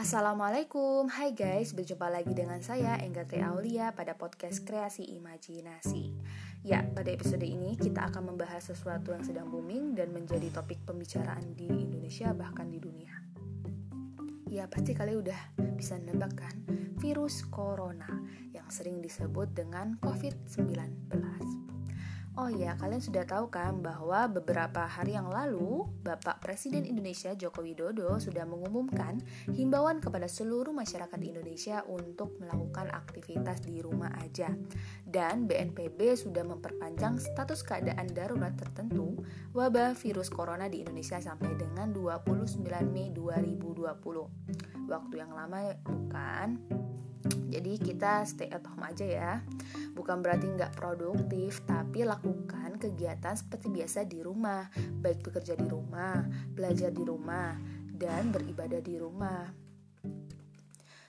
Assalamualaikum, hai guys, berjumpa lagi dengan saya Engga Tri Aulia pada podcast Kreasi Imajinasi. Ya, pada episode ini kita akan membahas sesuatu yang sedang booming dan menjadi topik pembicaraan di Indonesia bahkan di dunia. Ya, pasti kalian udah bisa nebak kan? Virus corona yang sering disebut dengan COVID-19 Oh ya, kalian sudah tahu kan bahwa beberapa hari yang lalu Bapak Presiden Indonesia Joko Widodo sudah mengumumkan himbauan kepada seluruh masyarakat Indonesia untuk melakukan aktivitas di rumah aja. Dan BNPB sudah memperpanjang status keadaan darurat tertentu wabah virus corona di Indonesia sampai dengan 29 Mei 2020. Waktu yang lama bukan? Jadi kita stay at home aja ya. Bukan berarti nggak produktif, tapi lakukan kegiatan seperti biasa di rumah, baik bekerja di rumah, belajar di rumah, dan beribadah di rumah.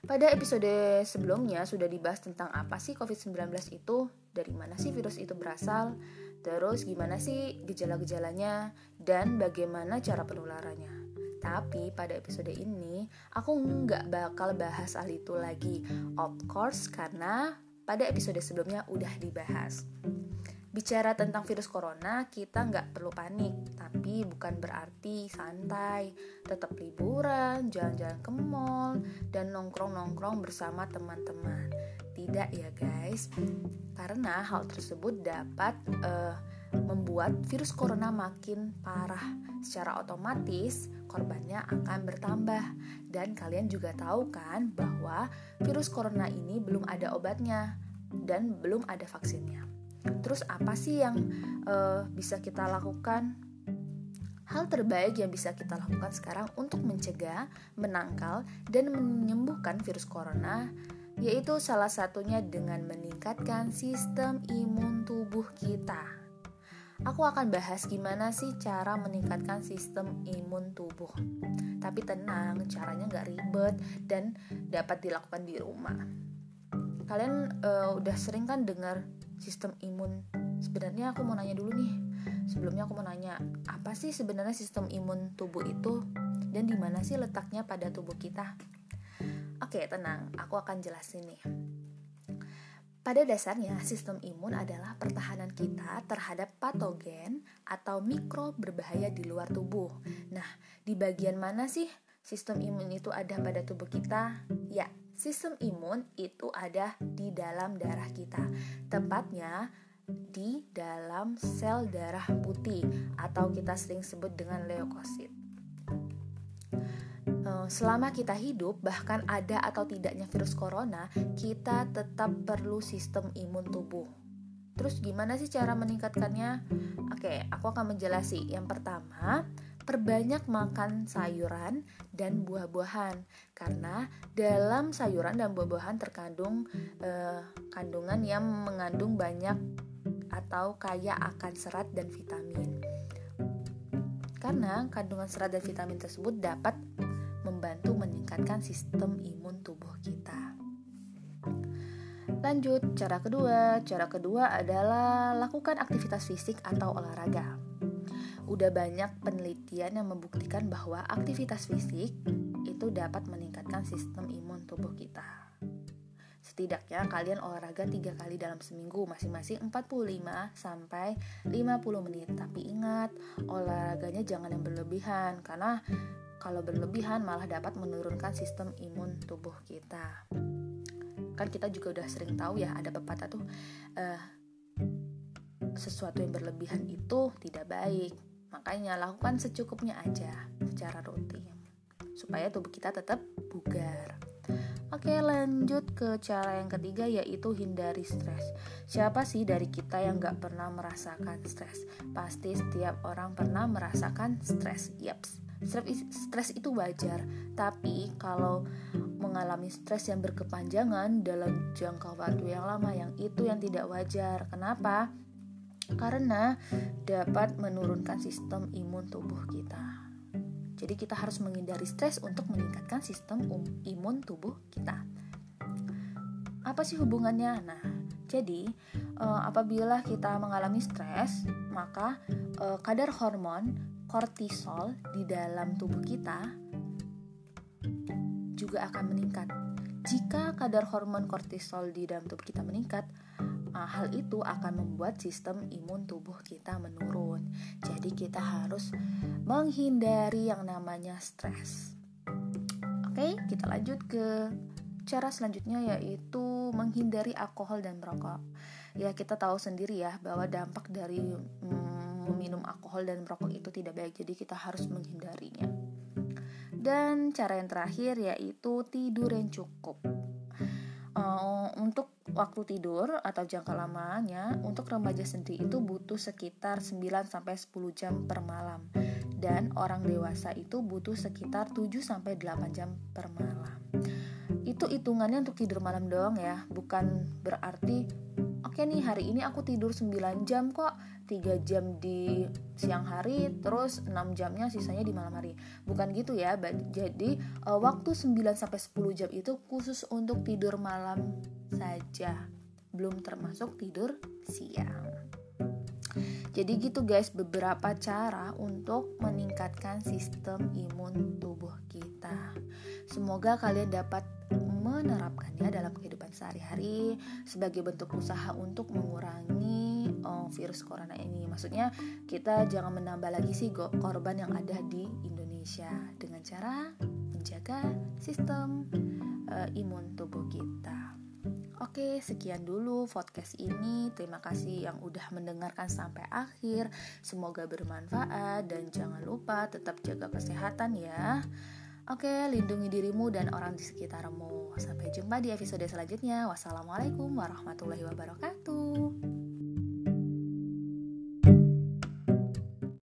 Pada episode sebelumnya sudah dibahas tentang apa sih COVID-19 itu, dari mana sih virus itu berasal, terus gimana sih gejala-gejalanya, dan bagaimana cara penularannya. Tapi pada episode ini aku nggak bakal bahas hal itu lagi, of course karena pada episode sebelumnya udah dibahas. Bicara tentang virus corona, kita nggak perlu panik, tapi bukan berarti santai, tetap liburan, jalan-jalan ke mall, dan nongkrong-nongkrong bersama teman-teman. Tidak ya guys, karena hal tersebut dapat uh, membuat virus corona makin parah. Secara otomatis, korbannya akan bertambah. Dan kalian juga tahu kan bahwa virus corona ini belum ada obatnya dan belum ada vaksinnya. Terus apa sih yang uh, bisa kita lakukan? Hal terbaik yang bisa kita lakukan sekarang untuk mencegah, menangkal, dan menyembuhkan virus corona yaitu salah satunya dengan meningkatkan sistem imun tubuh kita aku akan bahas gimana sih cara meningkatkan sistem imun tubuh. Tapi tenang, caranya nggak ribet dan dapat dilakukan di rumah. Kalian uh, udah sering kan dengar sistem imun? Sebenarnya aku mau nanya dulu nih. Sebelumnya aku mau nanya, apa sih sebenarnya sistem imun tubuh itu dan di mana sih letaknya pada tubuh kita? Oke, tenang, aku akan jelasin nih. Pada dasarnya, sistem imun adalah pertahanan kita terhadap patogen atau mikrob berbahaya di luar tubuh. Nah, di bagian mana sih sistem imun itu ada pada tubuh kita? Ya, sistem imun itu ada di dalam darah kita. Tepatnya di dalam sel darah putih atau kita sering sebut dengan leukosit. Eh, selama kita hidup, bahkan ada atau tidaknya virus corona, kita tetap perlu sistem imun tubuh. Terus gimana sih cara meningkatkannya? Oke, aku akan menjelaskan. Yang pertama, perbanyak makan sayuran dan buah-buahan karena dalam sayuran dan buah-buahan terkandung eh, kandungan yang mengandung banyak atau kaya akan serat dan vitamin. Karena kandungan serat dan vitamin tersebut dapat membantu meningkatkan sistem imun tubuh kita. Lanjut, cara kedua. Cara kedua adalah lakukan aktivitas fisik atau olahraga. Udah banyak penelitian yang membuktikan bahwa aktivitas fisik itu dapat meningkatkan sistem imun tubuh kita. Setidaknya kalian olahraga tiga kali dalam seminggu masing-masing 45 sampai 50 menit. Tapi ingat, olahraganya jangan yang berlebihan karena kalau berlebihan malah dapat menurunkan sistem imun tubuh kita. Kan kita juga udah sering tahu ya ada pepatah tuh uh, sesuatu yang berlebihan itu tidak baik. Makanya lakukan secukupnya aja secara rutin supaya tubuh kita tetap bugar. Oke lanjut ke cara yang ketiga yaitu hindari stres Siapa sih dari kita yang gak pernah merasakan stres? Pasti setiap orang pernah merasakan stres Yaps, Stres itu wajar, tapi kalau mengalami stres yang berkepanjangan dalam jangka waktu yang lama yang itu yang tidak wajar. Kenapa? Karena dapat menurunkan sistem imun tubuh kita. Jadi kita harus menghindari stres untuk meningkatkan sistem um, imun tubuh kita. Apa sih hubungannya? Nah, jadi uh, apabila kita mengalami stres, maka uh, kadar hormon kortisol di dalam tubuh kita juga akan meningkat. Jika kadar hormon kortisol di dalam tubuh kita meningkat, uh, hal itu akan membuat sistem imun tubuh kita menurun. Jadi kita harus menghindari yang namanya stres. Oke, kita lanjut ke cara selanjutnya yaitu menghindari alkohol dan merokok. Ya, kita tahu sendiri ya bahwa dampak dari mm, meminum alkohol dan merokok itu tidak baik, jadi kita harus menghindarinya. Dan cara yang terakhir yaitu tidur yang cukup. Uh, untuk waktu tidur atau jangka lamanya untuk remaja sendiri itu butuh sekitar 9 sampai 10 jam per malam dan orang dewasa itu butuh sekitar 7 sampai 8 jam per malam. Itu hitungannya untuk tidur malam doang ya, bukan berarti oke nih hari ini aku tidur 9 jam kok. 3 jam di siang hari terus 6 jamnya sisanya di malam hari. Bukan gitu ya jadi uh, waktu 9 sampai 10 jam itu khusus untuk tidur malam saja. Belum termasuk tidur siang. Jadi gitu guys beberapa cara untuk meningkatkan sistem imun tubuh kita. Semoga kalian dapat menerapkannya dalam kehidupan sehari-hari sebagai bentuk usaha untuk mengurangi oh, virus corona ini. Maksudnya kita jangan menambah lagi sih korban yang ada di Indonesia dengan cara menjaga sistem uh, imun tubuh kita. Oke, sekian dulu podcast ini. Terima kasih yang udah mendengarkan sampai akhir. Semoga bermanfaat dan jangan lupa tetap jaga kesehatan ya. Oke, lindungi dirimu dan orang di sekitarmu. Sampai jumpa di episode selanjutnya. Wassalamualaikum warahmatullahi wabarakatuh.